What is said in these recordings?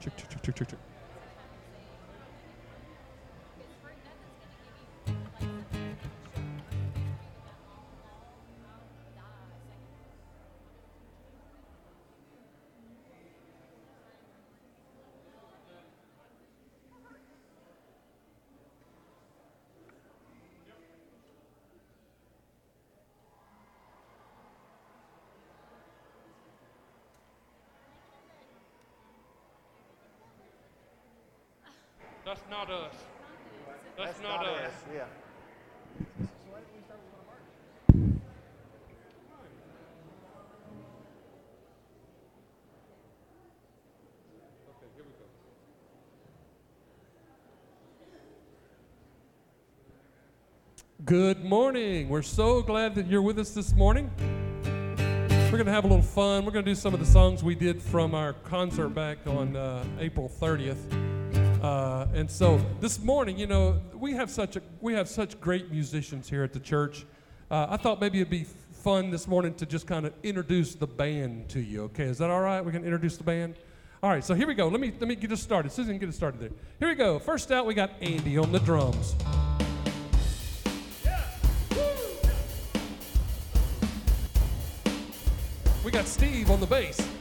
Check, check, check, check, check, check. That's not us. That's, not, us. Yeah. Okay, here we go. Good morning. We're so glad that you're with us this morning. We're going to have a little fun. We're going to do some of the songs we did from our concert back on uh, April 30th. Uh, and so this morning, you know, we have such a we have such great musicians here at the church. Uh, I thought maybe it'd be fun this morning to just kind of introduce the band to you. Okay, is that all right? We can introduce the band. All right, so here we go. Let me let me get us started. Susan, get us started there. Here we go. First out, we got Andy on the drums. We got Steve on the bass.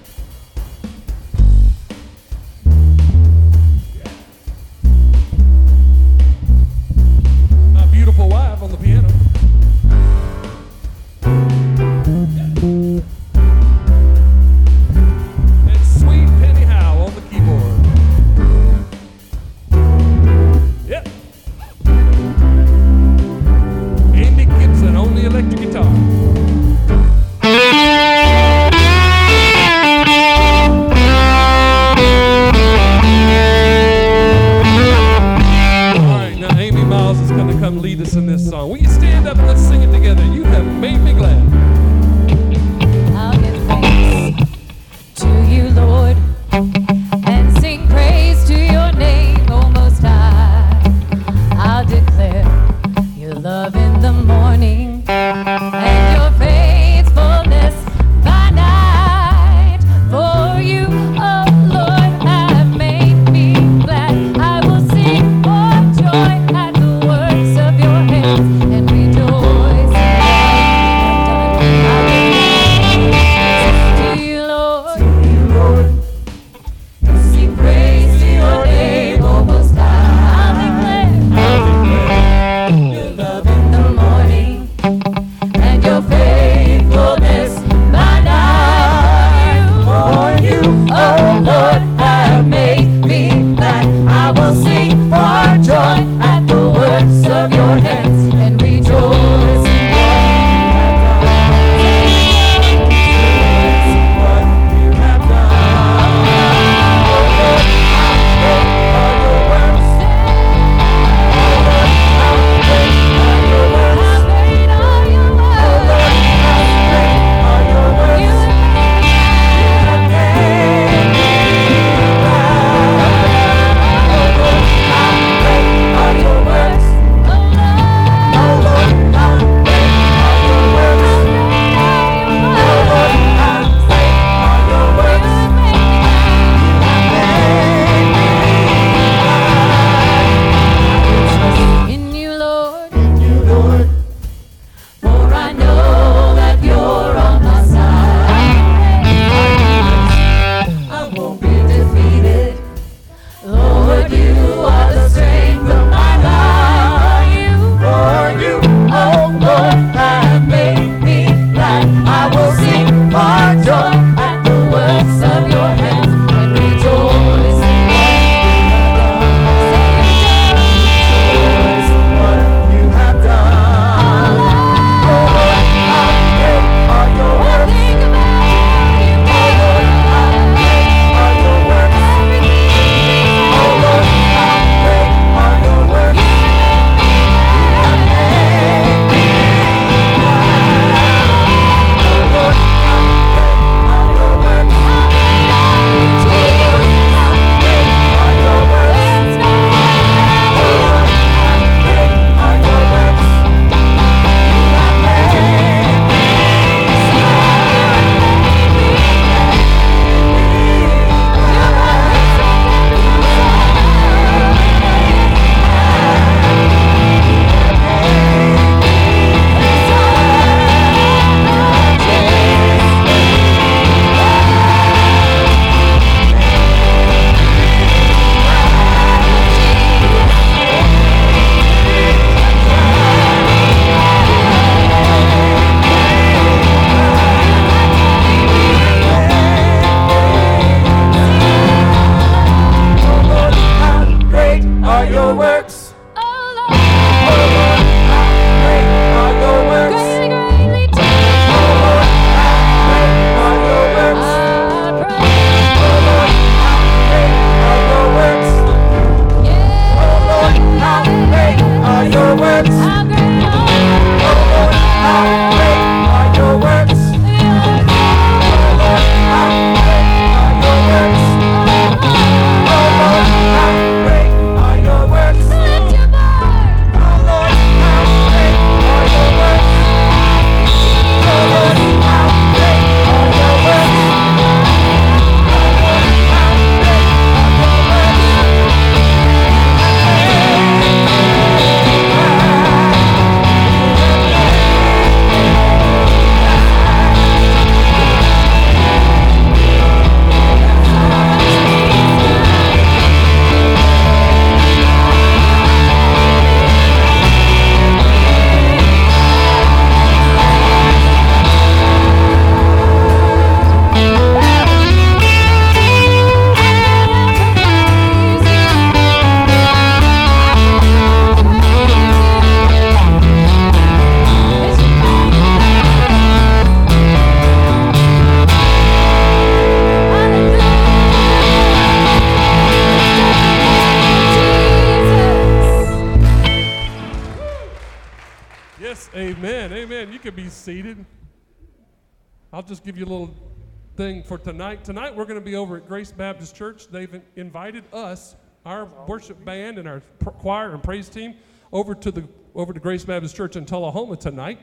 For tonight. Tonight we're going to be over at Grace Baptist Church. They've invited us, our worship band and our choir and praise team, over to the over to Grace Baptist Church in Tullahoma tonight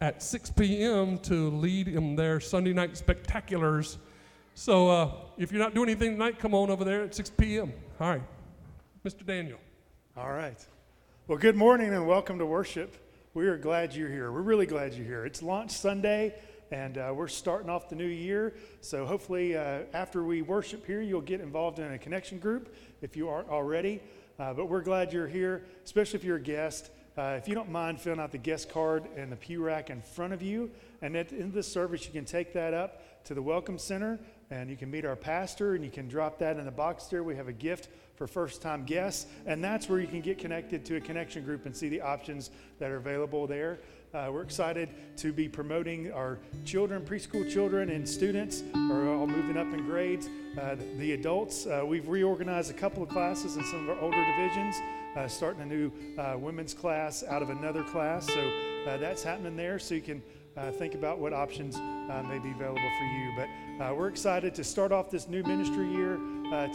at 6 p.m. to lead in their Sunday night spectaculars. So uh, if you're not doing anything tonight, come on over there at 6 p.m. All right, Mr. Daniel. All right. Well, good morning and welcome to worship. We are glad you're here. We're really glad you're here. It's launch Sunday, and uh, we're starting off the new year. So hopefully, uh, after we worship here, you'll get involved in a connection group if you aren't already. Uh, but we're glad you're here, especially if you're a guest. Uh, if you don't mind filling out the guest card and the pew rack in front of you, and at the end of the service, you can take that up to the Welcome Center and you can meet our pastor and you can drop that in the box there. We have a gift for first time guests, and that's where you can get connected to a connection group and see the options that are available there. Uh, we're excited to be promoting our children, preschool children, and students are all moving up in grades. Uh, the adults, uh, we've reorganized a couple of classes in some of our older divisions, uh, starting a new uh, women's class out of another class. So uh, that's happening there, so you can think about what options may be available for you. But we're excited to start off this new ministry year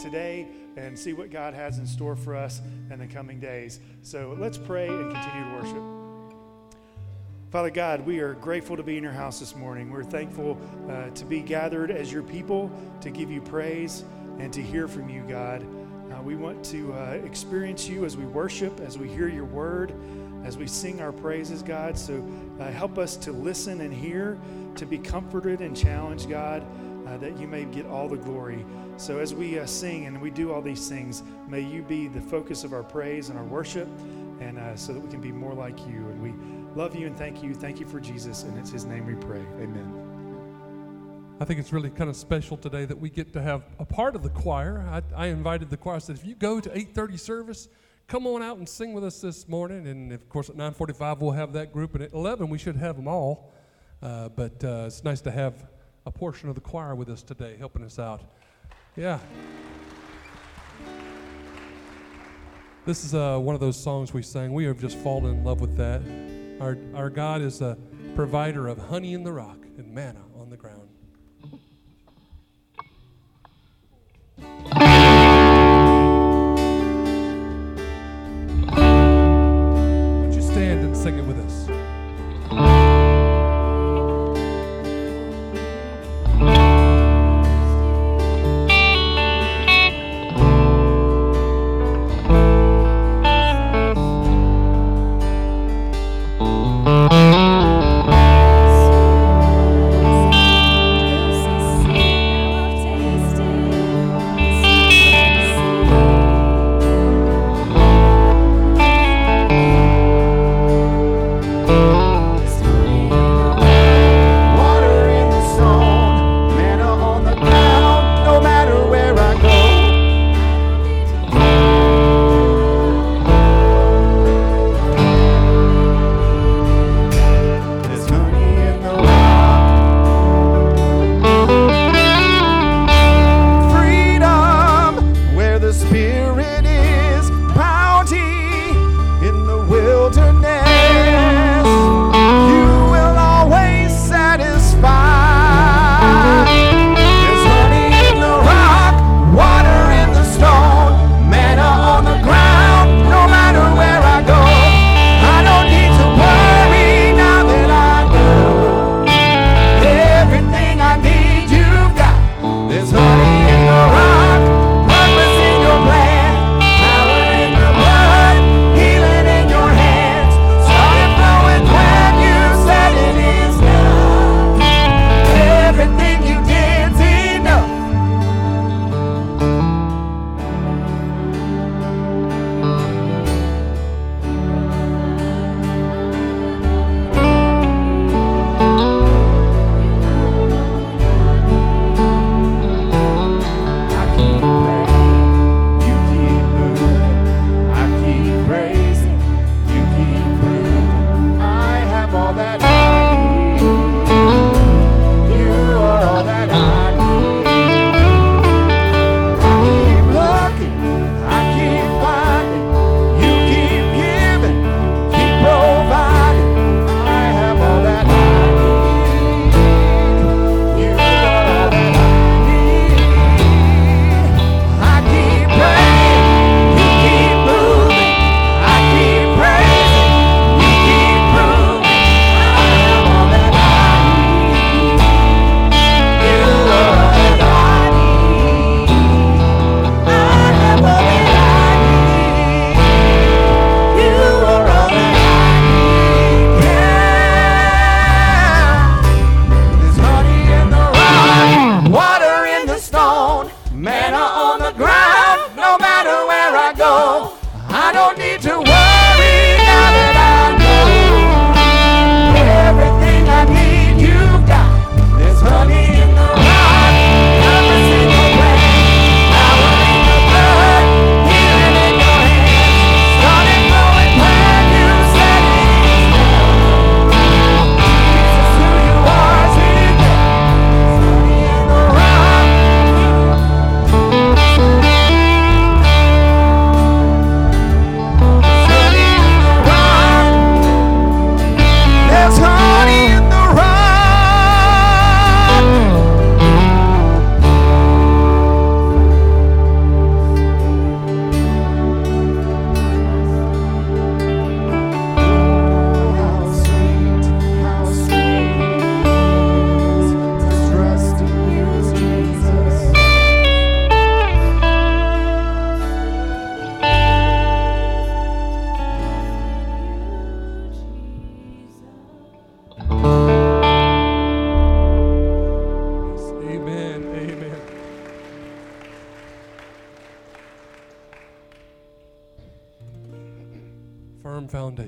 today and see what God has in store for us in the coming days. So let's pray and continue to worship. Father God, we are grateful to be in your house this morning. We're thankful uh, to be gathered as your people to give you praise and to hear from you, God. Uh, we want to uh, experience you as we worship, as we hear your word, as we sing our praises, God. So uh, help us to listen and hear, to be comforted and challenged, God uh, that you may get all the glory. So as we uh, sing and we do all these things, may you be the focus of our praise and our worship, and so that we can be more like you. And we love you and thank you. Thank you for Jesus, and it's His name we pray. Amen. I think it's really kind of special today that we get to have a part of the choir. I, I invited the choir. I said, if you go to 8:30 service, come on out and sing with us this morning. And of course, at 9:45 we'll have that group, and at 11 we should have them all. Uh, but uh, it's nice to have a portion of the choir with us today, helping us out. Yeah. This is uh, one of those songs we sang. We have just fallen in love with that. Our, our God is a provider of honey in the rock and manna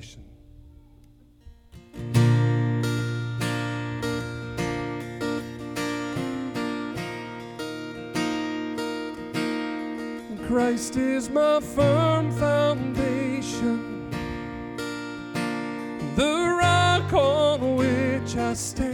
salvation. Christ is my firm foundation, the rock on which I stand.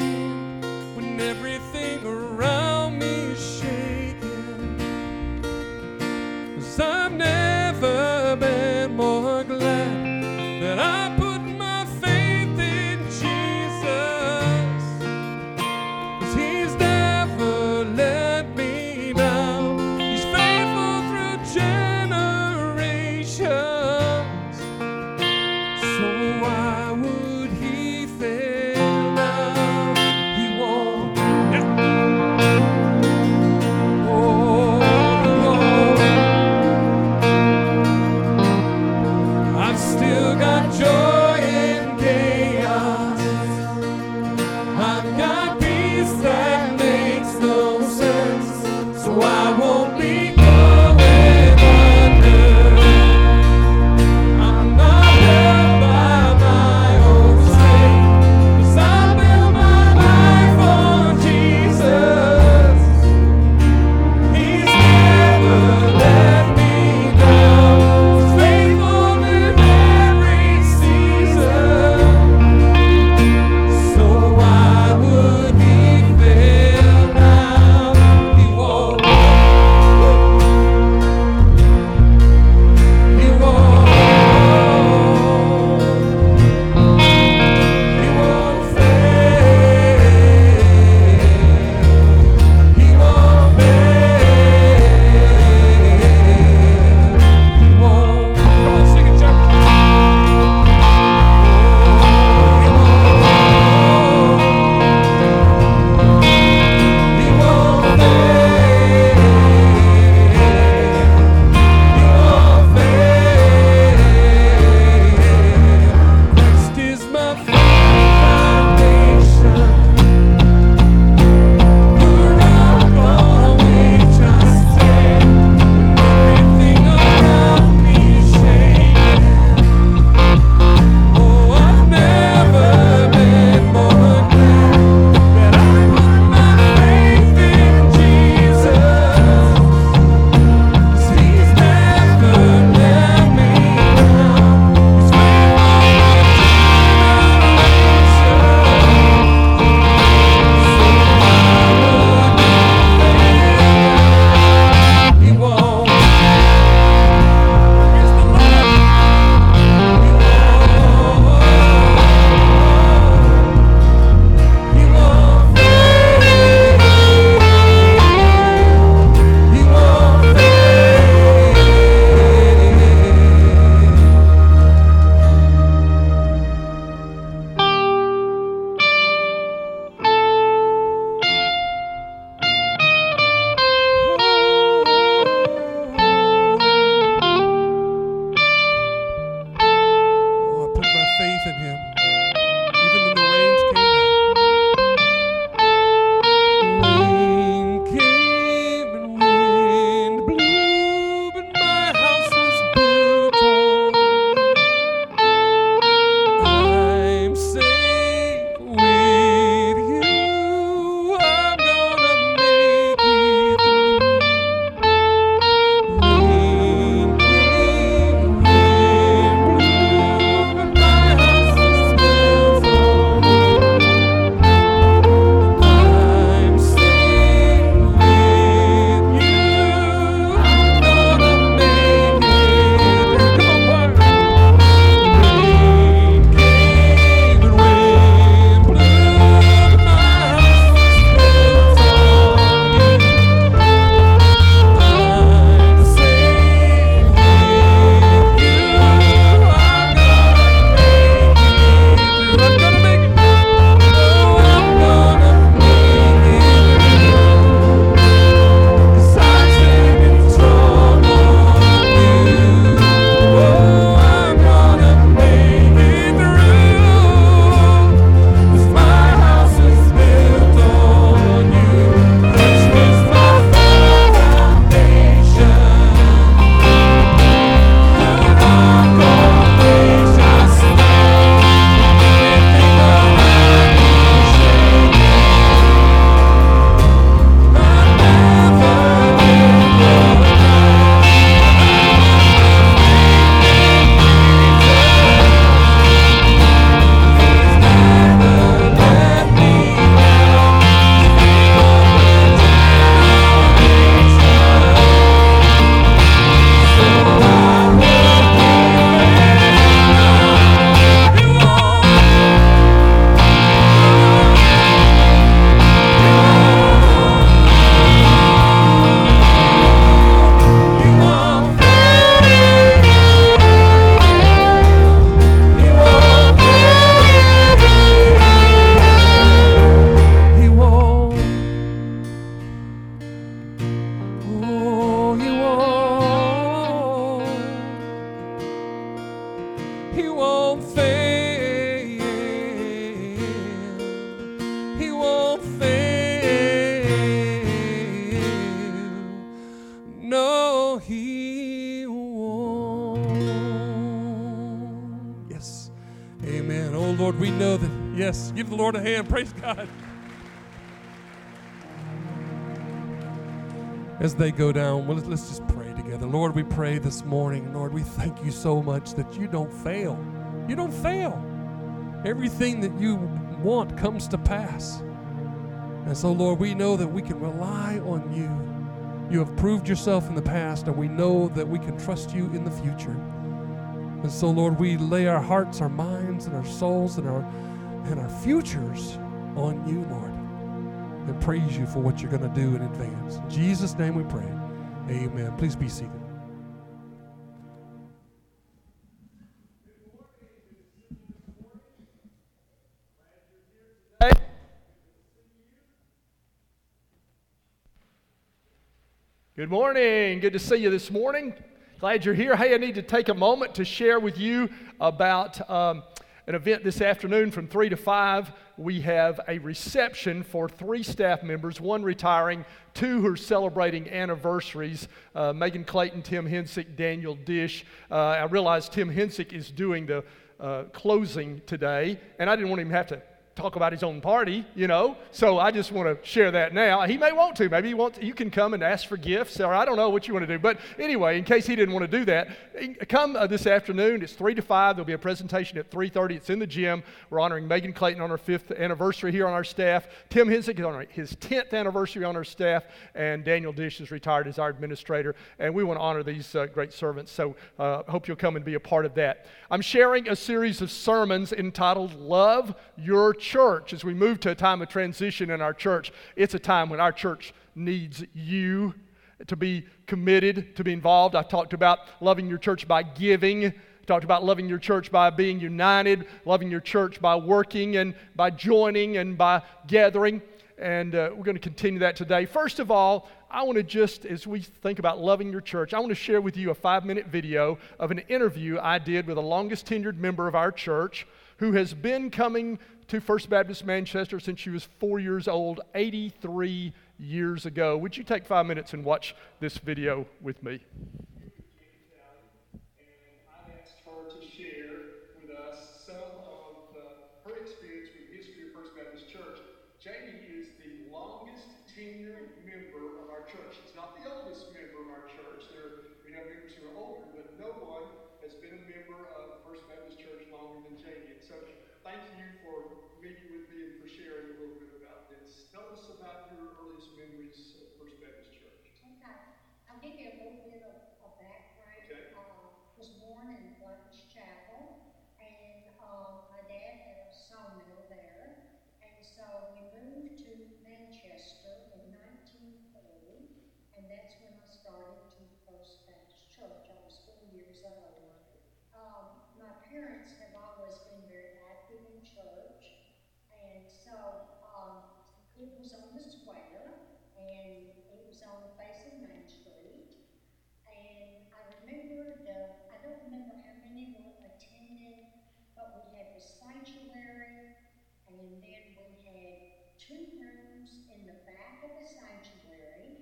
Praise God. as they go down, well, let's just pray together. Lord, we pray this morning. Lord, we thank you so much that you don't fail. You don't fail. Everything that you want comes to pass. And so, Lord, we know that we can rely on you. You have proved yourself in the past, and we know that we can trust you in the future. And so, Lord, we lay our hearts, our minds, and our souls and our and our futures on you, Lord and praise you for what you're going to do in advance. In Jesus' name we pray. Amen. Please be seated. Good morning. Good to see you this morning. Glad you're here. Hey, I need to take a moment to share with you about um, an event this afternoon from 3 to 5 we have a reception for three staff members, one retiring, two who are celebrating anniversaries uh, Megan Clayton, Tim Hensick, Daniel Dish. Uh, I realize Tim Hensick is doing the uh, closing today, and I didn't want him to have to talk about his own party, you know. So I just want to share that now. He may want to. Maybe he wants, you can come and ask for gifts, or I don't know what you want to do. But anyway, in case he didn't want to do that, come uh, this afternoon. It's 3 to 5. There'll be a presentation at 3.30. It's in the gym. We're honoring Megan Clayton on her fifth anniversary here on our staff. Tim Hensick is on his 10th anniversary on our staff, and Daniel Dish is retired as our administrator. And we want to honor these uh, great servants. So uh, hope you'll come and be a part of that. I'm sharing a series of sermons entitled Love Your church, as we move to a time of transition in our church, it's a time when our church needs you to be committed, to be involved. I talked about loving your church by giving. talked about loving your church by being united, loving your church by working and by joining and by gathering. And uh, we're going to continue that today. First of all, I want to just, as we think about loving your church, I want to share with you a five minute video of an interview I did with the longest tenured member of our church who has been coming to First Baptist Manchester since she was four years old, 83 years ago. Would you take five minutes and watch this video with me? It was on the square, and it was on the face of Main Street. And I remember the, I don't remember how many were attending, but we had the sanctuary, and then we had two rooms in the back of the sanctuary,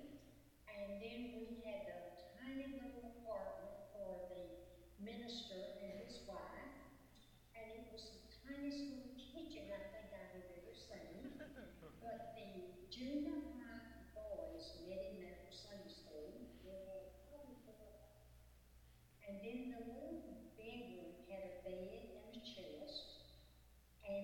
and then we had the tiny little apartment for the minister and his wife, and it was the tiniest little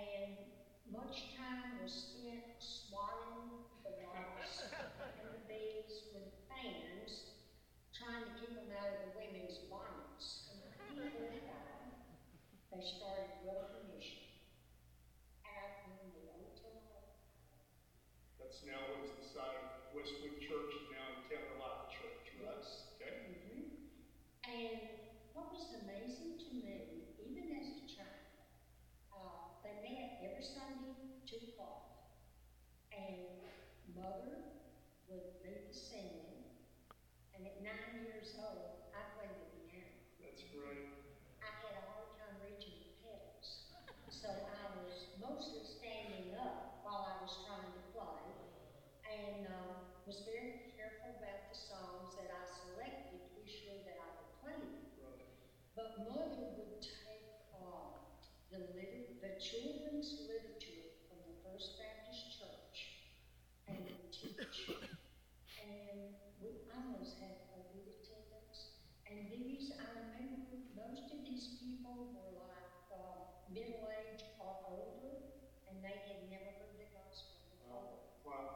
and time was spent swatting the rocks and the bees with fans, trying to keep them out of the women's bonnets. And. They started recognition out in the open. That's now what is the side of Westwood Church and now in Taylor Life Church, right? Yes. Okay. Mm-hmm. And what was amazing to me And mother would lead the singing. And at nine years old, I played the piano. That's great. I had a hard time reaching the pedals. So I was mostly standing up while I was trying to play. And uh, was very careful about the songs that I selected to be sure that I could play them. But mother would take uh, the, liter- the children's literature from the First Baptist Church and would teach. And we almost had a good attendance. And these, I remember, most of these people were like uh, middle age or older, and they had never heard the gospel before. Wow,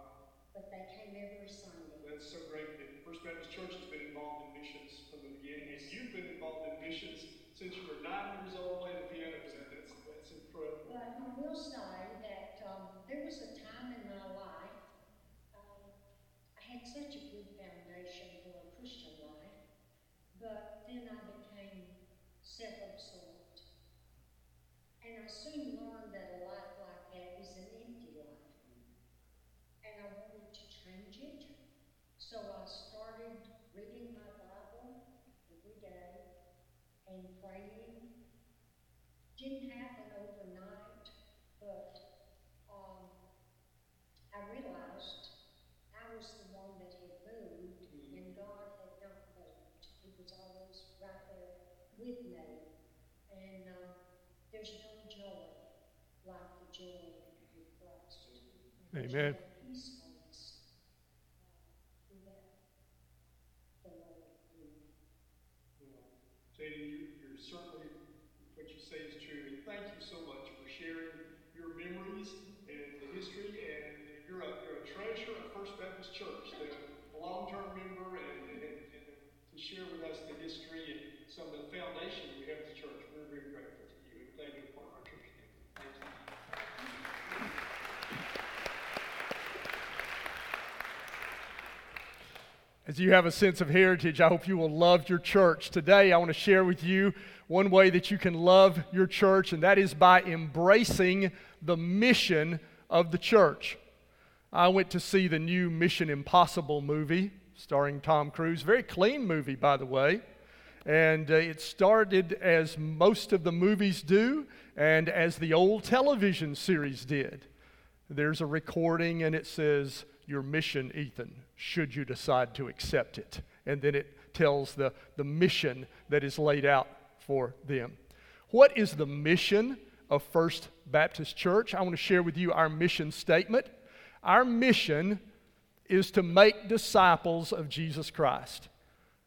But they came every Sunday. that's so great that First Baptist Church has been involved in missions from the beginning, and you've been involved in missions since you were nine years old playing the piano. That's, that's incredible. But I will say that um, there was a time in my life, um, I had such a good foundation for a Christian life, but then I became self-absorbed. And I soon learned that a life like that is an empty life. And I wanted to change it, so I started reading my Bible every day and praying didn't happen overnight, but um, I realized I was the one that had moved, and God had not moved. He was always right there with me. And um, there's no joy like the joy with Christ. Amen. no peacefulness uh, without the Lord. Janie, you, you're certainly, what you say is true, and thank you so much for sharing your memories and the history, and you're a, you're a treasure of First Baptist Church, the a long-term member, and, and, and to share with us the history and of the foundation we have a church. We're very grateful to you, and glad you're part of our church. You. As you have a sense of heritage, I hope you will love your church. Today, I want to share with you one way that you can love your church, and that is by embracing the mission of the church. I went to see the new Mission Impossible movie starring Tom Cruise. Very clean movie, by the way. And uh, it started as most of the movies do, and as the old television series did. There's a recording, and it says, Your mission, Ethan, should you decide to accept it. And then it tells the, the mission that is laid out for them. What is the mission of First Baptist Church? I want to share with you our mission statement. Our mission is to make disciples of Jesus Christ.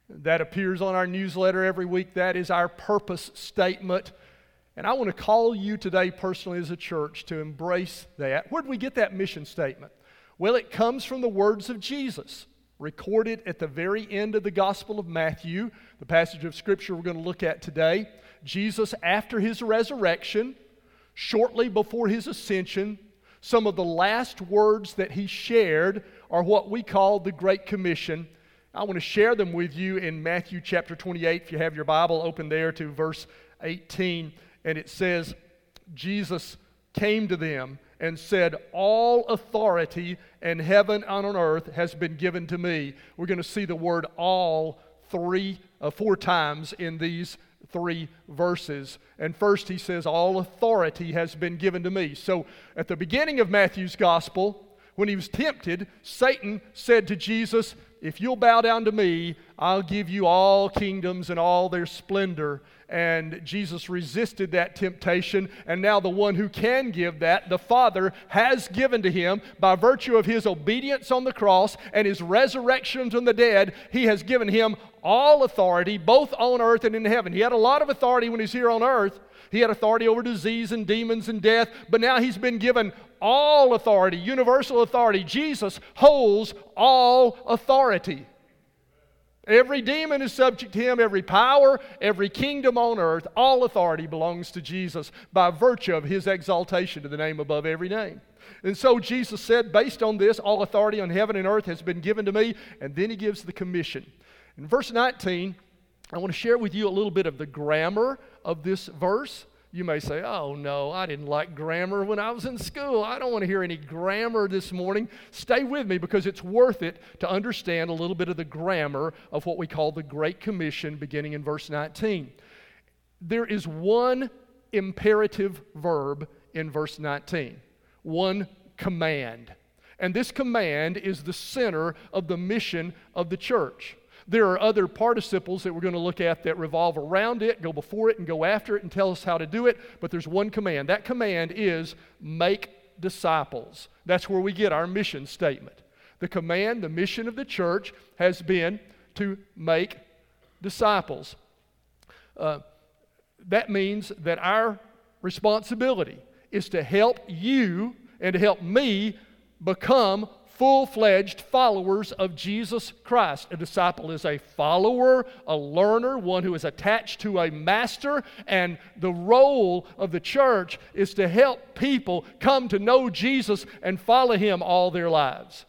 That appears on our newsletter every week. That is our purpose statement. And I want to call you today, personally, as a church, to embrace that. Where did we get that mission statement? Well, it comes from the words of Jesus, recorded at the very end of the Gospel of Matthew, the passage of Scripture we're going to look at today. Jesus, after his resurrection, shortly before his ascension, some of the last words that he shared are what we call the Great Commission. I want to share them with you in Matthew chapter 28. If you have your Bible, open there to verse 18. And it says, Jesus came to them and said, All authority in heaven and on earth has been given to me. We're going to see the word all three, uh, four times in these three verses. And first he says, All authority has been given to me. So at the beginning of Matthew's gospel, when he was tempted, Satan said to Jesus, If you'll bow down to me, I'll give you all kingdoms and all their splendor. And Jesus resisted that temptation. And now, the one who can give that, the Father, has given to him by virtue of his obedience on the cross and his resurrection from the dead. He has given him all authority, both on earth and in heaven. He had a lot of authority when he's here on earth. He had authority over disease and demons and death, but now he's been given all authority, universal authority. Jesus holds all authority. Every demon is subject to him, every power, every kingdom on earth, all authority belongs to Jesus by virtue of his exaltation to the name above every name. And so Jesus said, based on this, all authority on heaven and earth has been given to me. And then he gives the commission. In verse 19, I want to share with you a little bit of the grammar of this verse. You may say, Oh, no, I didn't like grammar when I was in school. I don't want to hear any grammar this morning. Stay with me because it's worth it to understand a little bit of the grammar of what we call the Great Commission beginning in verse 19. There is one imperative verb in verse 19, one command. And this command is the center of the mission of the church. There are other participles that we're going to look at that revolve around it, go before it, and go after it and tell us how to do it. But there's one command. That command is make disciples. That's where we get our mission statement. The command, the mission of the church has been to make disciples. Uh, that means that our responsibility is to help you and to help me become full fledged followers of Jesus Christ. A disciple is a follower, a learner, one who is attached to a master, and the role of the church is to help people come to know Jesus and follow him all their lives.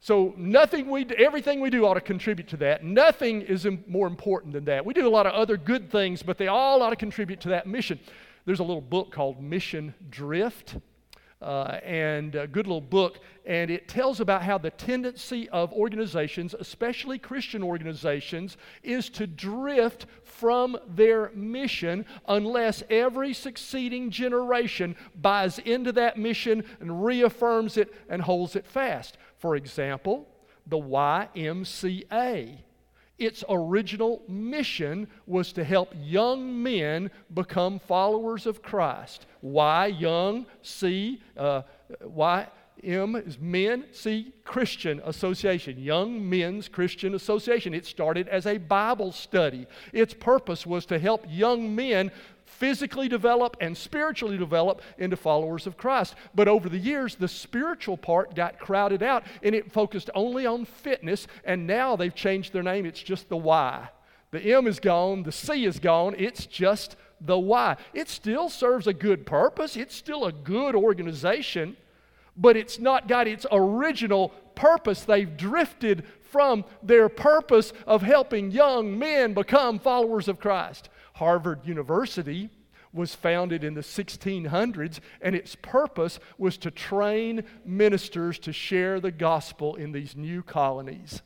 So nothing we everything we do ought to contribute to that. Nothing is more important than that. We do a lot of other good things, but they all ought to contribute to that mission. There's a little book called Mission Drift. Uh, and a good little book, and it tells about how the tendency of organizations, especially Christian organizations, is to drift from their mission unless every succeeding generation buys into that mission and reaffirms it and holds it fast. For example, the YMCA its original mission was to help young men become followers of Christ. Why young, C, uh, Y, M is men, C, Christian Association, Young Men's Christian Association. It started as a Bible study. Its purpose was to help young men physically develop and spiritually develop into followers of Christ. But over the years, the spiritual part got crowded out and it focused only on fitness, and now they've changed their name. It's just the Y. The M is gone, the C is gone, it's just the Y. It still serves a good purpose, it's still a good organization, but it's not got its original purpose. They've drifted from their purpose of helping young men become followers of Christ. Harvard University was founded in the 1600s, and its purpose was to train ministers to share the gospel in these new colonies.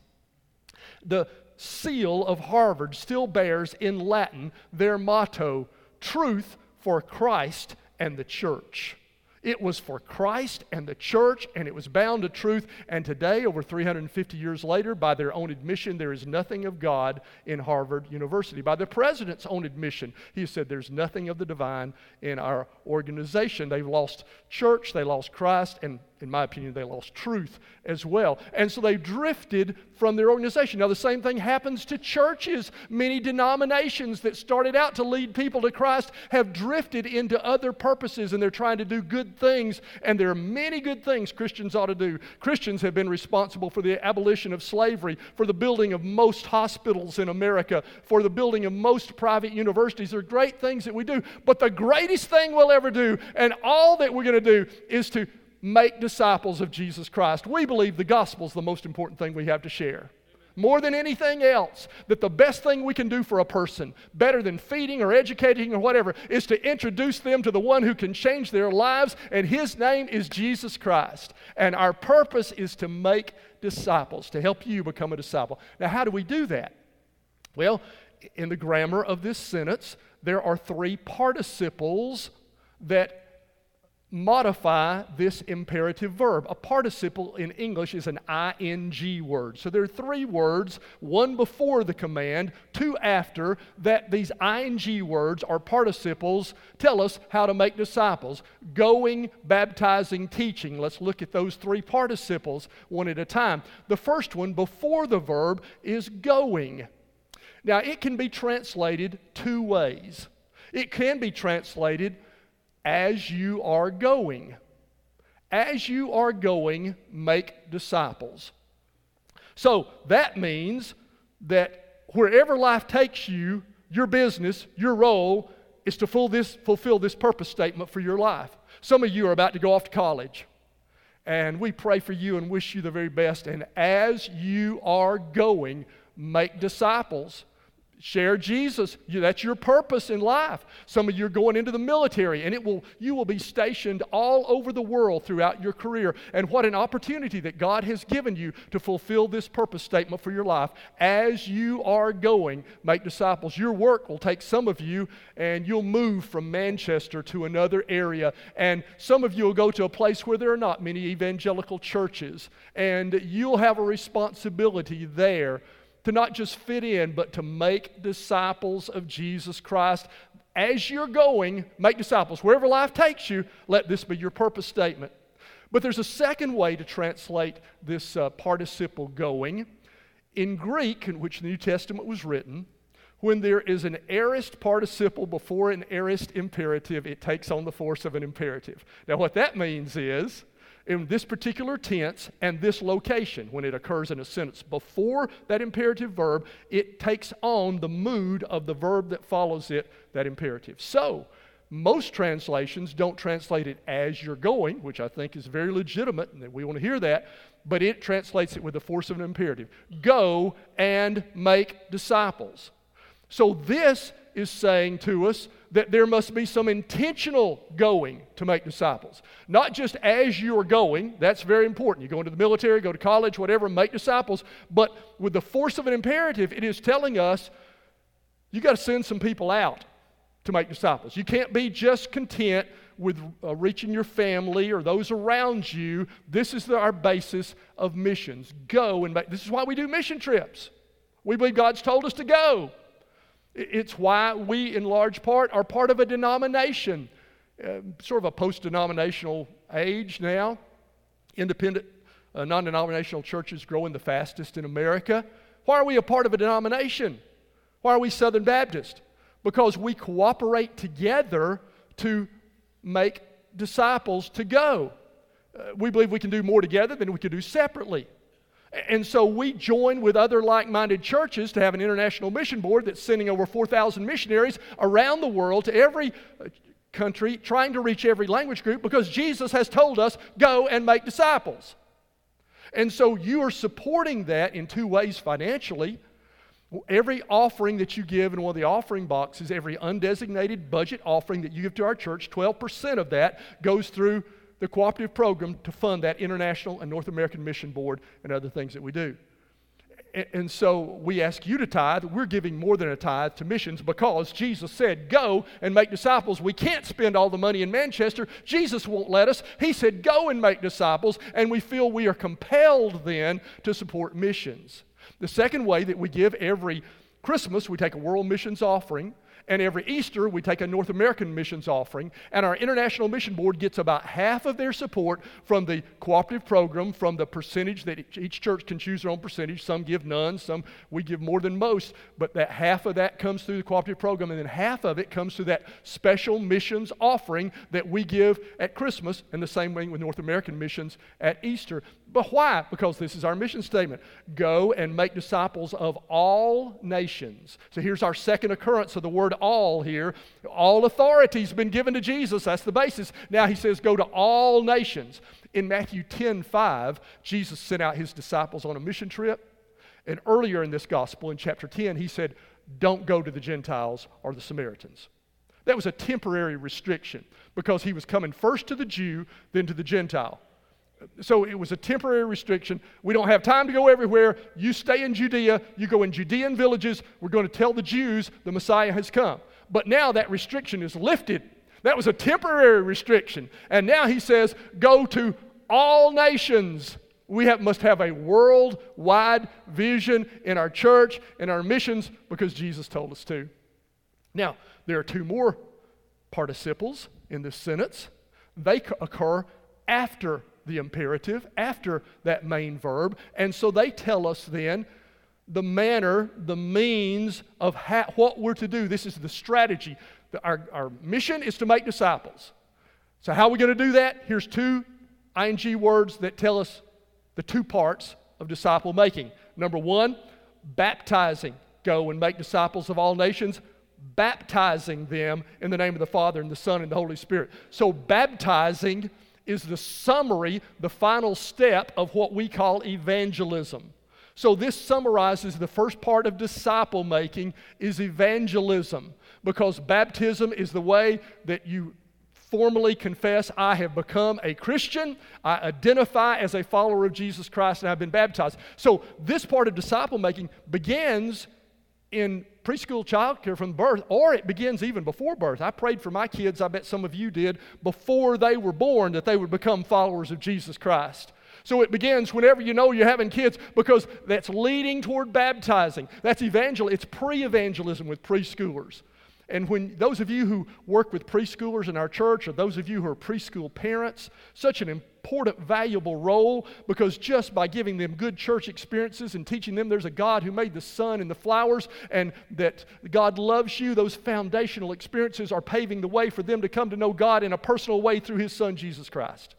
The seal of Harvard still bears in Latin their motto truth for Christ and the church. It was for Christ and the church, and it was bound to truth. And today, over 350 years later, by their own admission, there is nothing of God in Harvard University. By the president's own admission, he said there's nothing of the divine in our organization. They've lost church, they lost Christ, and in my opinion, they lost truth as well. And so they drifted from their organization. Now, the same thing happens to churches. Many denominations that started out to lead people to Christ have drifted into other purposes and they're trying to do good things. And there are many good things Christians ought to do. Christians have been responsible for the abolition of slavery, for the building of most hospitals in America, for the building of most private universities. There are great things that we do. But the greatest thing we'll ever do, and all that we're going to do, is to make disciples of Jesus Christ. We believe the gospel is the most important thing we have to share. More than anything else, that the best thing we can do for a person, better than feeding or educating or whatever, is to introduce them to the one who can change their lives, and his name is Jesus Christ. And our purpose is to make disciples, to help you become a disciple. Now, how do we do that? Well, in the grammar of this sentence, there are three participles that modify this imperative verb. A participle in English is an ing word. So there are three words, one before the command, two after, that these ing words are participles tell us how to make disciples. Going, baptizing, teaching. Let's look at those three participles one at a time. The first one before the verb is going. Now, it can be translated two ways. It can be translated as you are going. As you are going, make disciples. So that means that wherever life takes you, your business, your role is to fulfill this, fulfill this purpose statement for your life. Some of you are about to go off to college, and we pray for you and wish you the very best. And as you are going, make disciples Share Jesus. That's your purpose in life. Some of you are going into the military, and it will, you will be stationed all over the world throughout your career. And what an opportunity that God has given you to fulfill this purpose statement for your life. As you are going, make disciples. Your work will take some of you, and you'll move from Manchester to another area. And some of you will go to a place where there are not many evangelical churches, and you'll have a responsibility there to not just fit in, but to make disciples of Jesus Christ. As you're going, make disciples. Wherever life takes you, let this be your purpose statement. But there's a second way to translate this uh, participle going. In Greek, in which the New Testament was written, when there is an aorist participle before an aorist imperative, it takes on the force of an imperative. Now, what that means is in this particular tense and this location when it occurs in a sentence. Before that imperative verb, it takes on the mood of the verb that follows it, that imperative. So, most translations don't translate it as you're going, which I think is very legitimate, and we want to hear that, but it translates it with the force of an imperative Go and make disciples. So, this is saying to us that there must be some intentional going to make disciples. Not just as you're going, that's very important. You go into the military, go to college, whatever, make disciples. But with the force of an imperative, it is telling us you got to send some people out to make disciples. You can't be just content with uh, reaching your family or those around you. This is the, our basis of missions. Go and make, this is why we do mission trips. We believe God's told us to go. It's why we, in large part, are part of a denomination, uh, sort of a post denominational age now. Independent, uh, non denominational churches growing the fastest in America. Why are we a part of a denomination? Why are we Southern Baptist? Because we cooperate together to make disciples to go. Uh, we believe we can do more together than we can do separately. And so we join with other like minded churches to have an international mission board that's sending over 4,000 missionaries around the world to every uh, country, trying to reach every language group because Jesus has told us, go and make disciples. And so you are supporting that in two ways financially. Every offering that you give in one of the offering boxes, every undesignated budget offering that you give to our church, 12% of that goes through the cooperative program to fund that international and North American mission board and other things that we do. And so we ask you to tithe. We're giving more than a tithe to missions because Jesus said, Go and make disciples. We can't spend all the money in Manchester. Jesus won't let us. He said, Go and make disciples. And we feel we are compelled then to support missions. The second way that we give every Christmas, we take a world missions offering. And every Easter, we take a North American missions offering, and our International Mission Board gets about half of their support from the cooperative program, from the percentage that each church can choose their own percentage. Some give none, some we give more than most, but that half of that comes through the cooperative program, and then half of it comes through that special missions offering that we give at Christmas, and the same way with North American missions at Easter. But why? Because this is our mission statement go and make disciples of all nations. So here's our second occurrence of the word all here. All authority's been given to Jesus. That's the basis. Now he says, go to all nations. In Matthew 10 5, Jesus sent out his disciples on a mission trip. And earlier in this gospel, in chapter 10, he said, don't go to the Gentiles or the Samaritans. That was a temporary restriction because he was coming first to the Jew, then to the Gentile so it was a temporary restriction. We don't have time to go everywhere. You stay in Judea. You go in Judean villages. We're going to tell the Jews the Messiah has come. But now that restriction is lifted. That was a temporary restriction. And now he says, go to all nations. We have, must have a worldwide vision in our church, in our missions, because Jesus told us to. Now, there are two more participles in this sentence. They occur after the imperative after that main verb. And so they tell us then the manner, the means of what we're to do. This is the strategy. The, our, our mission is to make disciples. So, how are we going to do that? Here's two ing words that tell us the two parts of disciple making. Number one, baptizing. Go and make disciples of all nations, baptizing them in the name of the Father and the Son and the Holy Spirit. So, baptizing is the summary, the final step of what we call evangelism. So this summarizes the first part of disciple making is evangelism because baptism is the way that you formally confess, I have become a Christian, I identify as a follower of Jesus Christ, and I've been baptized. So, this part of disciple making begins in preschool childcare from birth, or it begins even before birth. I prayed for my kids, I bet some of you did, before they were born, that they would become followers of Jesus Christ. So it begins whenever you know you're having kids because that's leading toward baptizing. That's evangel. It's pre-evangelism with preschoolers. And when those of you who work with preschoolers in our church, or those of you who are preschool parents, such an important, valuable role because just by giving them good church experiences and teaching them there's a God who made the sun and the flowers and that God loves you, those foundational experiences are paving the way for them to come to know God in a personal way through His Son, Jesus Christ.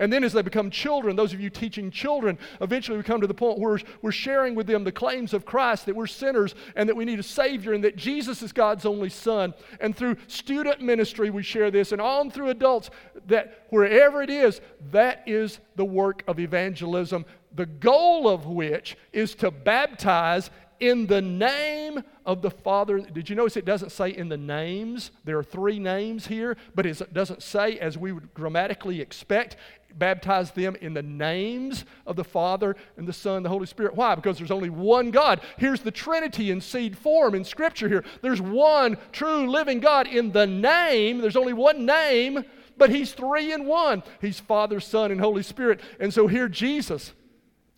And then as they become children, those of you teaching children, eventually we come to the point where we're sharing with them the claims of Christ that we're sinners and that we need a Savior and that Jesus is God's only Son. And through student ministry, we share this, and on through adults, that wherever it is, that is the work of evangelism, the goal of which is to baptize in the name of the Father. Did you notice it doesn't say in the names? There are three names here, but it doesn't say, as we would grammatically expect, baptize them in the names of the Father and the Son and the Holy Spirit. Why? Because there's only one God. Here's the Trinity in seed form in Scripture here. There's one true living God in the name. There's only one name, but He's three in one. He's Father, Son, and Holy Spirit. And so here, Jesus,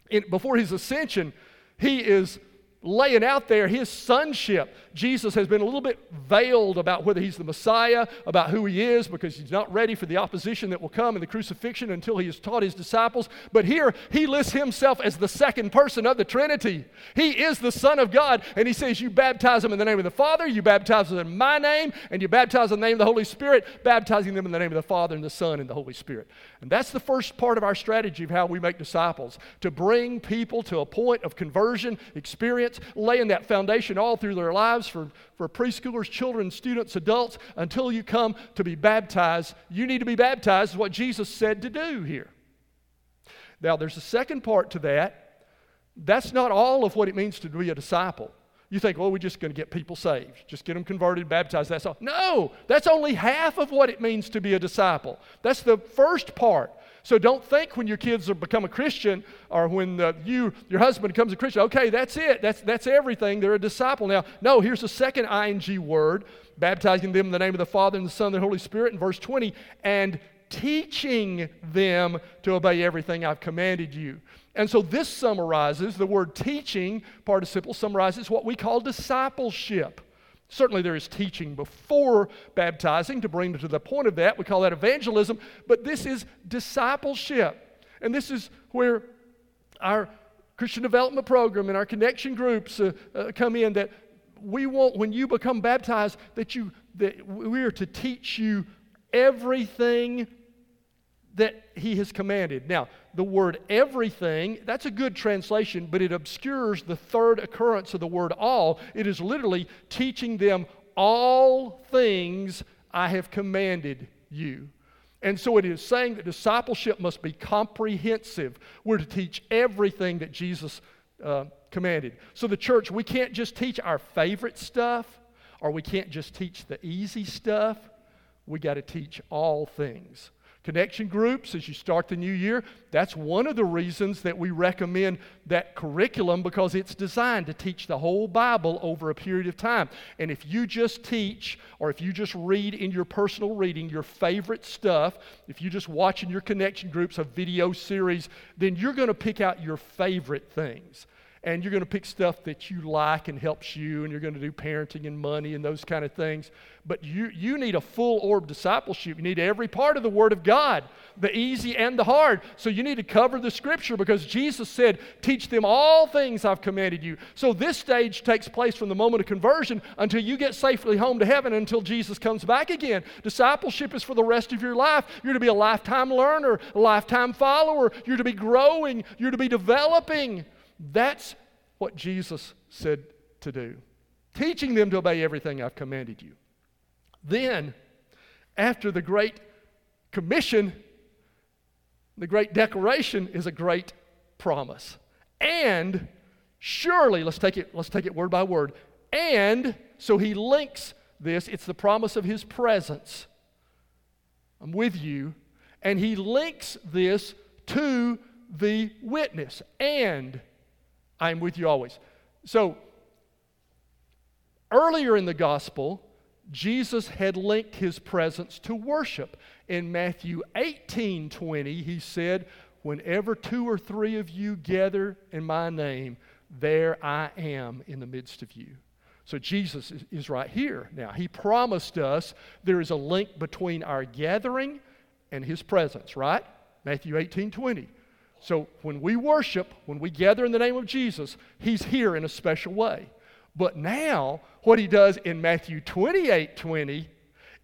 in, before His ascension, He is laying out there his sonship. Jesus has been a little bit veiled about whether he's the Messiah, about who he is, because he's not ready for the opposition that will come in the crucifixion until he has taught his disciples. But here, he lists himself as the second person of the Trinity. He is the Son of God, and he says, You baptize them in the name of the Father, you baptize them in my name, and you baptize them in the name of the Holy Spirit, baptizing them in the name of the Father and the Son and the Holy Spirit. And that's the first part of our strategy of how we make disciples to bring people to a point of conversion, experience laying that foundation all through their lives for, for preschoolers, children, students, adults, until you come to be baptized. You need to be baptized, is what Jesus said to do here. Now, there's a second part to that. That's not all of what it means to be a disciple. You think, well, we're just going to get people saved, just get them converted, baptized, that's all. No, that's only half of what it means to be a disciple. That's the first part. So don't think when your kids are become a Christian or when uh, you, your husband becomes a Christian, okay, that's it. That's, that's everything. They're a disciple now. No, here's the second ing word, baptizing them in the name of the Father and the Son and the Holy Spirit in verse 20, and teaching them to obey everything I've commanded you. And so this summarizes the word teaching, participle, summarizes what we call discipleship. Certainly, there is teaching before baptizing to bring to the point of that. We call that evangelism, but this is discipleship. And this is where our Christian development program and our connection groups uh, uh, come in that we want, when you become baptized, that, you, that we are to teach you everything that he has commanded. Now, the word everything, that's a good translation, but it obscures the third occurrence of the word all. It is literally teaching them all things I have commanded you. And so it is saying that discipleship must be comprehensive. We're to teach everything that Jesus uh, commanded. So, the church, we can't just teach our favorite stuff, or we can't just teach the easy stuff. We got to teach all things. Connection groups, as you start the new year, that's one of the reasons that we recommend that curriculum because it's designed to teach the whole Bible over a period of time. And if you just teach or if you just read in your personal reading your favorite stuff, if you just watch in your connection groups a video series, then you're going to pick out your favorite things and you're going to pick stuff that you like and helps you, and you're going to do parenting and money and those kind of things. But you, you need a full orb discipleship. You need every part of the Word of God, the easy and the hard. So you need to cover the Scripture because Jesus said, Teach them all things I've commanded you. So this stage takes place from the moment of conversion until you get safely home to heaven until Jesus comes back again. Discipleship is for the rest of your life. You're to be a lifetime learner, a lifetime follower. You're to be growing, you're to be developing. That's what Jesus said to do, teaching them to obey everything I've commanded you. Then, after the Great Commission, the Great Declaration is a great promise. And Surely, let's take it, let's take it word by word. And so he links this, it's the promise of his presence. I'm with you. And he links this to the witness. And I'm with you always. So earlier in the gospel, Jesus had linked his presence to worship. In Matthew 18 20, he said, Whenever two or three of you gather in my name, there I am in the midst of you. So Jesus is, is, right here. Now, he promised us there is a link between our gathering and his presence, right? Matthew 18 20. So when we worship, when we gather in the name of Jesus, he's here in a special way. But now, what he does in Matthew 28 20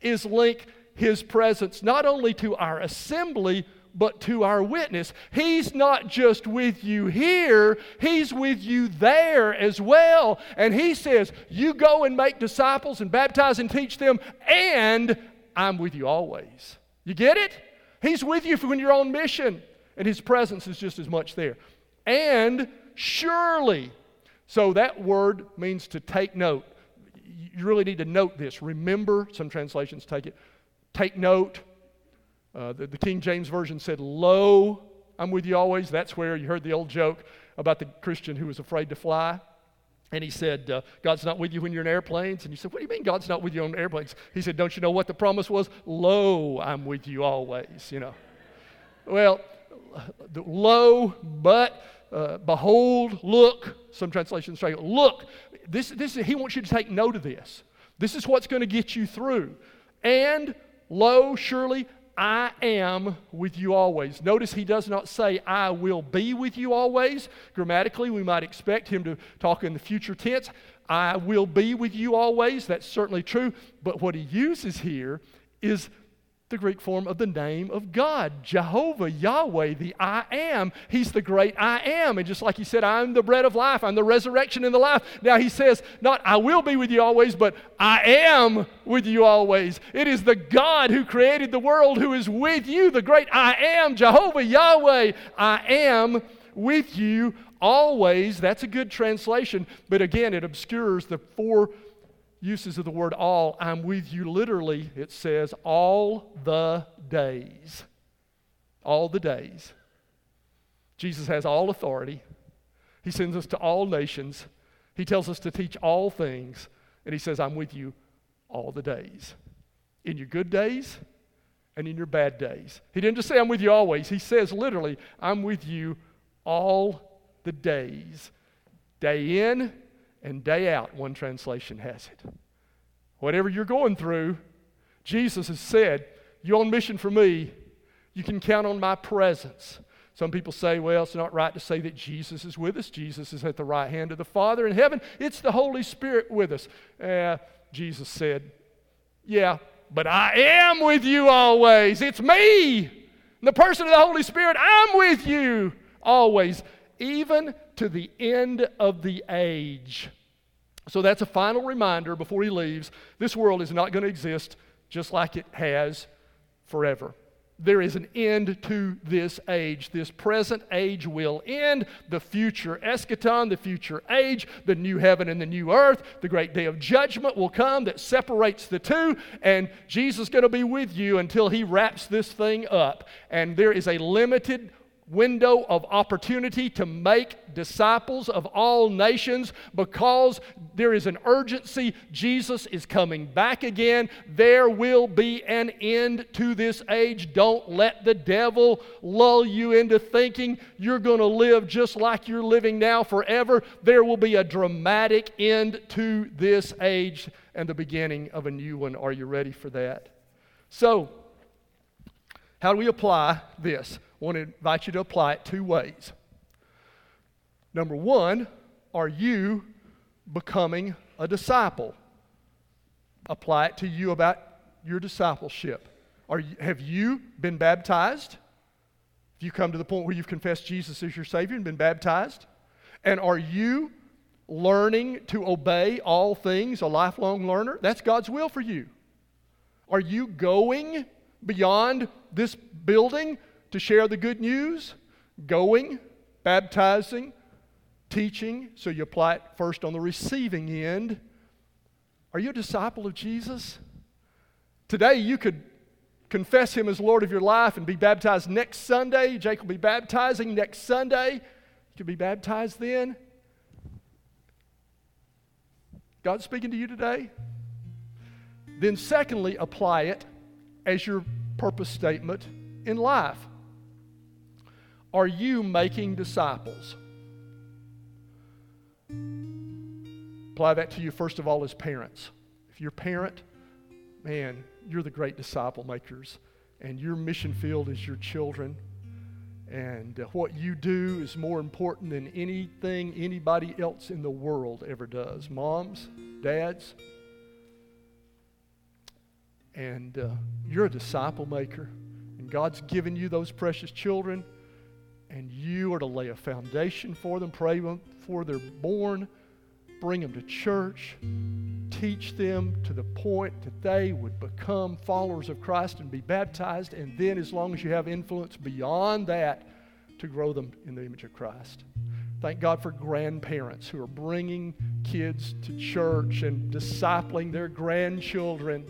is link his presence not only to our assembly, but to our witness. He's not just with you here, He's with you there as well. And He says, You go and make disciples and baptize and teach them, and I'm with you always. You get it? He's with you when you're on mission, and His presence is just as much there. And surely, so that word means to take note. You really need to note this. Remember, some translations take it. Take note. Uh, the, the King James Version said, Lo, I'm with you always. That's where you heard the old joke about the Christian who was afraid to fly. And he said, uh, God's not with you when you're in airplanes. And you said, What do you mean God's not with you on airplanes? He said, Don't you know what the promise was? Lo, I'm with you always, you know. well, lo, but uh, behold, look. Some translations say, look. This, this, he wants you to take note of this. This is what's going to get you through. And lo, surely I am with you always. Notice he does not say, I will be with you always. Grammatically, we might expect him to talk in the future tense. I will be with you always. That's certainly true. But what he uses here is the Greek form of the name of God, Jehovah, Yahweh, the I am. He's the great I am. And just like he said, I'm the bread of life, I'm the resurrection and the life. Now he says, not I will be with you always, but I am with you always. It is the God who created the world who is with you, the great I am, Jehovah, Yahweh. I am with you always. That's a good translation, but again, it obscures the four uses of the word all, I'm with you literally, it says all the days. All the days. Jesus has all authority. He sends us to all nations. He tells us to teach all things. And he says, I'm with you all the days. In your good days and in your bad days. He didn't just say, I'm with you always. He says literally, I'm with you all the days. Day in and day out, one translation has it. Whatever you're going through, Jesus has said, You're on mission for me. You can count on my presence. Some people say, well, it's not right to say that Jesus is with us. Jesus is at the right hand of the Father in heaven. It's the Holy Spirit with us. Uh, Jesus said, yeah, but I am with you always. It's me. The person of the Holy Spirit, I'm with you always, even to the end of the age. So that's a final reminder before he leaves. This world is not going to exist just like it has forever. There is an end to this age. This present age will end. The future eschaton, the future age, the new heaven and the new earth, the great day of judgment will come that separates the two. And Jesus is going to be with you until he wraps this thing up. And there is a limited window of opportunity to make disciples of all nations because there is an urgency. Jesus is coming back again. There will be an end to this age. Don't let the devil lull you into thinking you're going to live just like you're living now forever. There will be a dramatic end to this age and the beginning of a new one. Are you ready for that? So, how do we apply this? I want to invite you to apply it two ways. Number one, are you becoming a disciple? Apply it to you about your discipleship. Are you, have you been baptized? Have you come to the point where you've confessed Jesus as your Savior and been baptized? And are you learning to obey all things, a lifelong learner? That's God's will for you. Are you going beyond this building to share the good news, going, baptizing, teaching, so you apply it first on the receiving end. Are you a disciple of Jesus? Today, you could confess Him as Lord of your life and be baptized next Sunday. Jake will be baptizing next Sunday. You could be baptized then. God speaking to you today? Then, secondly, apply it as your purpose statement in life. Are you making disciples? Apply that to you, first of all, as parents. If you're a parent, man, you're the great disciple makers, and your mission field is your children. And uh, what you do is more important than anything anybody else in the world ever does. Moms, dads, and uh, you're a disciple maker, and God's given you those precious children, and you are to lay a foundation for them, pray before they're born, bring them to church, teach them to the point that they would become followers of Christ and be baptized, and then, as long as you have influence beyond that, to grow them in the image of Christ. Thank God for grandparents who are bringing kids to church and discipling their grandchildren.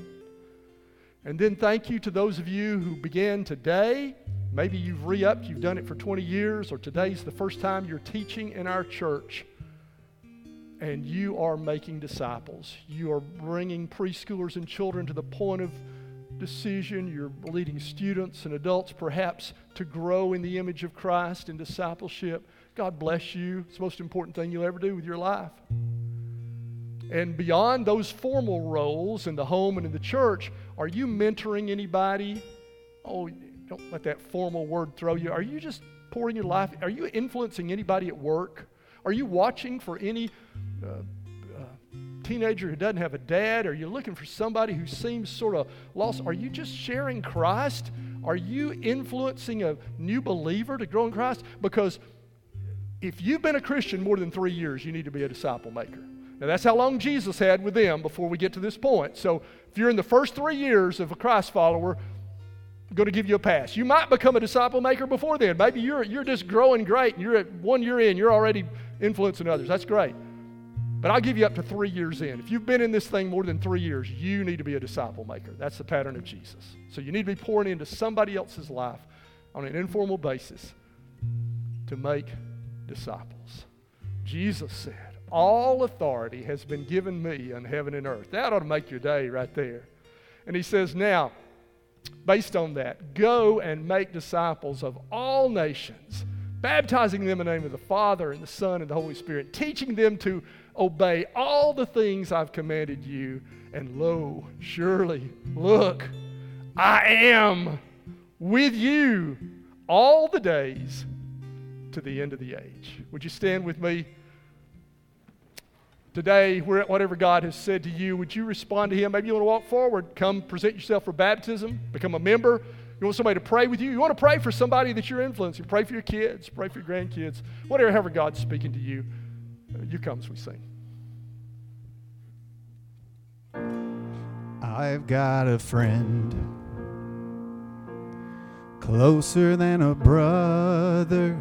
And then thank you to those of you who began today. Maybe you've re upped, you've done it for 20 years, or today's the first time you're teaching in our church and you are making disciples. You are bringing preschoolers and children to the point of decision. You're leading students and adults, perhaps, to grow in the image of Christ in discipleship. God bless you. It's the most important thing you'll ever do with your life. And beyond those formal roles in the home and in the church, are you mentoring anybody? Oh, don't let that formal word throw you. Are you just pouring your life? Are you influencing anybody at work? Are you watching for any uh, uh, teenager who doesn't have a dad? Are you looking for somebody who seems sort of lost? Are you just sharing Christ? Are you influencing a new believer to grow in Christ? Because if you've been a Christian more than three years, you need to be a disciple maker. Now, that's how long Jesus had with them before we get to this point. So, if you're in the first three years of a Christ follower, going to give you a pass. You might become a disciple maker before then. Maybe you're, you're just growing great and you're at one year in, you're already influencing others. That's great. But I'll give you up to three years in. If you've been in this thing more than three years, you need to be a disciple maker. That's the pattern of Jesus. So you need to be pouring into somebody else's life on an informal basis to make disciples. Jesus said, All authority has been given me in heaven and earth. That ought to make your day right there. And he says, Now, based on that, go and make disciples of all nations, baptizing them in the name of the Father and the Son and the Holy Spirit, teaching them to obey all the things I've commanded you. And lo, surely, look, I am with you all the days to the end of the age. Would you stand with me? Today, whatever God has said to you, would you respond to Him? Maybe you want to walk forward, come present yourself for baptism, become a member. You want somebody to pray with you? You want to pray for somebody that you're influencing. Pray for your kids, pray for your grandkids, whatever, however God's speaking to you. Uh, you come as we sing. I've got a friend closer than a brother.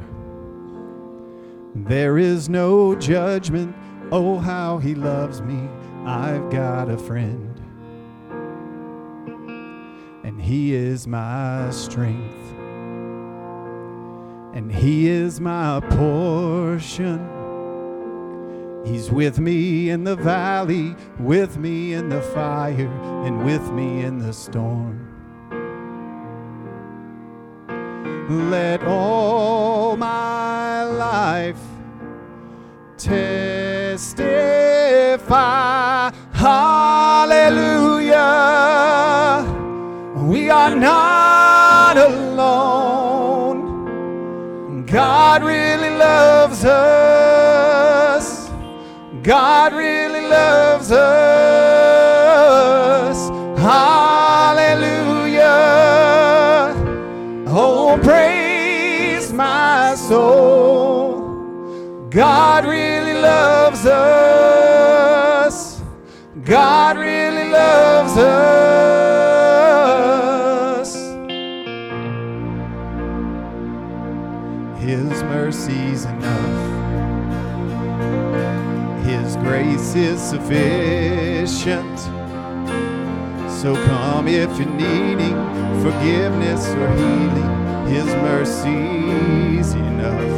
There is no judgment. Oh, how he loves me. I've got a friend, and he is my strength, and he is my portion. He's with me in the valley, with me in the fire, and with me in the storm. Let all my life testify. Hallelujah. We are not alone. God really loves us. God really loves us. Hallelujah. Oh, praise my soul. God really loves us. God really loves us. His mercy's enough His grace is sufficient. So come if you're needing forgiveness or healing, His mercy's enough.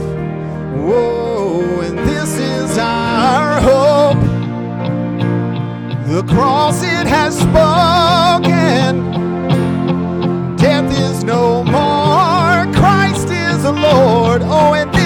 Whoa, and this is our hope. The cross it has spoken. Death is no more. Christ is the Lord. Oh, and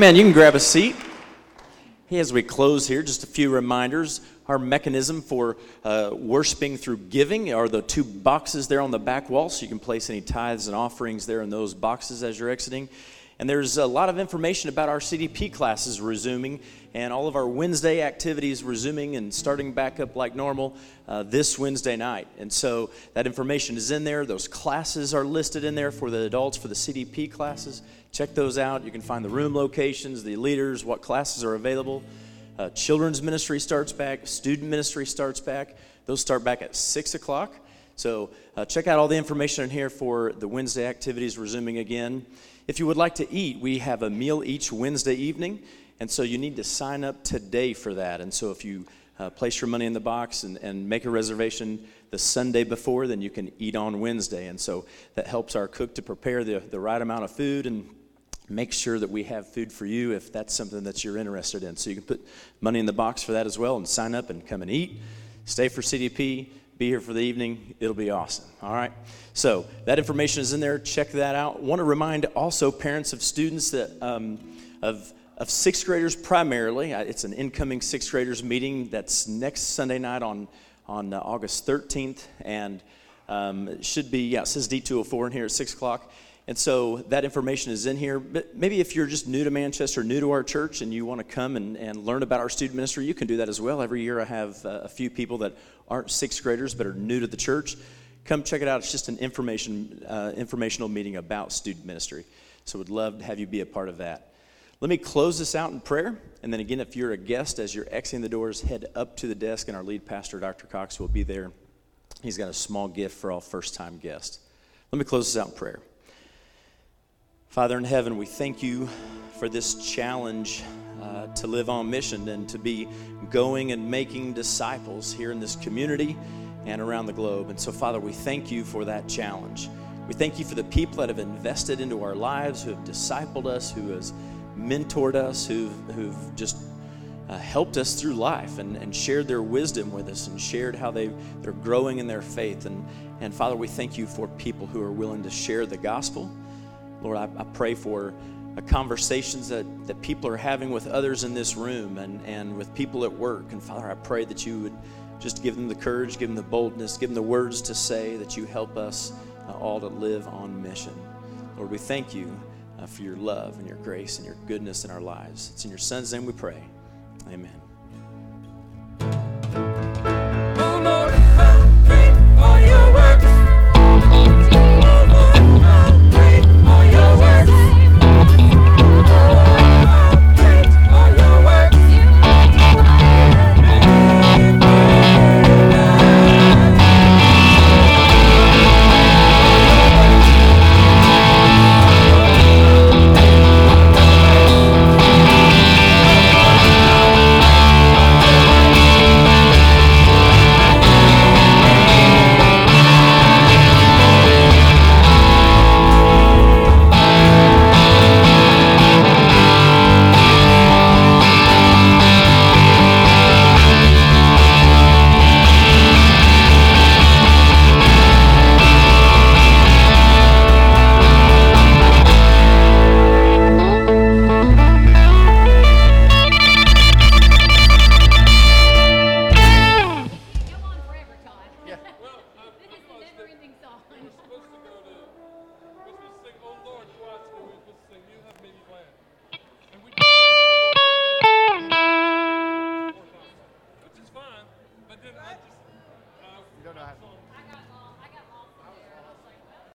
Man, you can grab a seat. Hey, as we close here, just a few reminders. Our mechanism for uh, worshiping through giving are the two boxes there on the back wall, so you can place any tithes and offerings there in those boxes as you're exiting. And there's a lot of information about our CDP classes resuming and all of our Wednesday activities resuming and starting back up like normal uh, this Wednesday night. And so that information is in there. Those classes are listed in there for the adults for the CDP classes. Check those out. You can find the room locations, the leaders, what classes are available. Uh, children's ministry starts back, student ministry starts back. Those start back at 6 o'clock. So uh, check out all the information in here for the Wednesday activities resuming again. If you would like to eat, we have a meal each Wednesday evening, and so you need to sign up today for that. And so if you uh, place your money in the box and, and make a reservation the Sunday before, then you can eat on Wednesday. And so that helps our cook to prepare the, the right amount of food and make sure that we have food for you if that's something that you're interested in. So you can put money in the box for that as well and sign up and come and eat. Stay for CDP, be here for the evening. It'll be awesome. All right. So that information is in there. Check that out. Want to remind also parents of students that um, of of sixth graders primarily. Uh, It's an incoming sixth graders meeting that's next Sunday night on on uh, August 13th, and um, it should be yeah. It says D204 in here at six o'clock. And so that information is in here. But maybe if you're just new to Manchester, new to our church, and you want to come and, and learn about our student ministry, you can do that as well. Every year I have uh, a few people that aren't sixth graders but are new to the church. Come check it out. It's just an information, uh, informational meeting about student ministry. So we'd love to have you be a part of that. Let me close this out in prayer. And then again, if you're a guest, as you're exiting the doors, head up to the desk, and our lead pastor, Dr. Cox, will be there. He's got a small gift for all first time guests. Let me close this out in prayer. Father in heaven, we thank you for this challenge uh, to live on mission and to be going and making disciples here in this community and around the globe. And so, Father, we thank you for that challenge. We thank you for the people that have invested into our lives, who have discipled us, who has mentored us, who've, who've just uh, helped us through life and, and shared their wisdom with us and shared how they, they're growing in their faith. And, and Father, we thank you for people who are willing to share the gospel. Lord, I, I pray for uh, conversations that, that people are having with others in this room and, and with people at work. And Father, I pray that you would just give them the courage, give them the boldness, give them the words to say, that you help us uh, all to live on mission. Lord, we thank you uh, for your love and your grace and your goodness in our lives. It's in your Son's name we pray. Amen.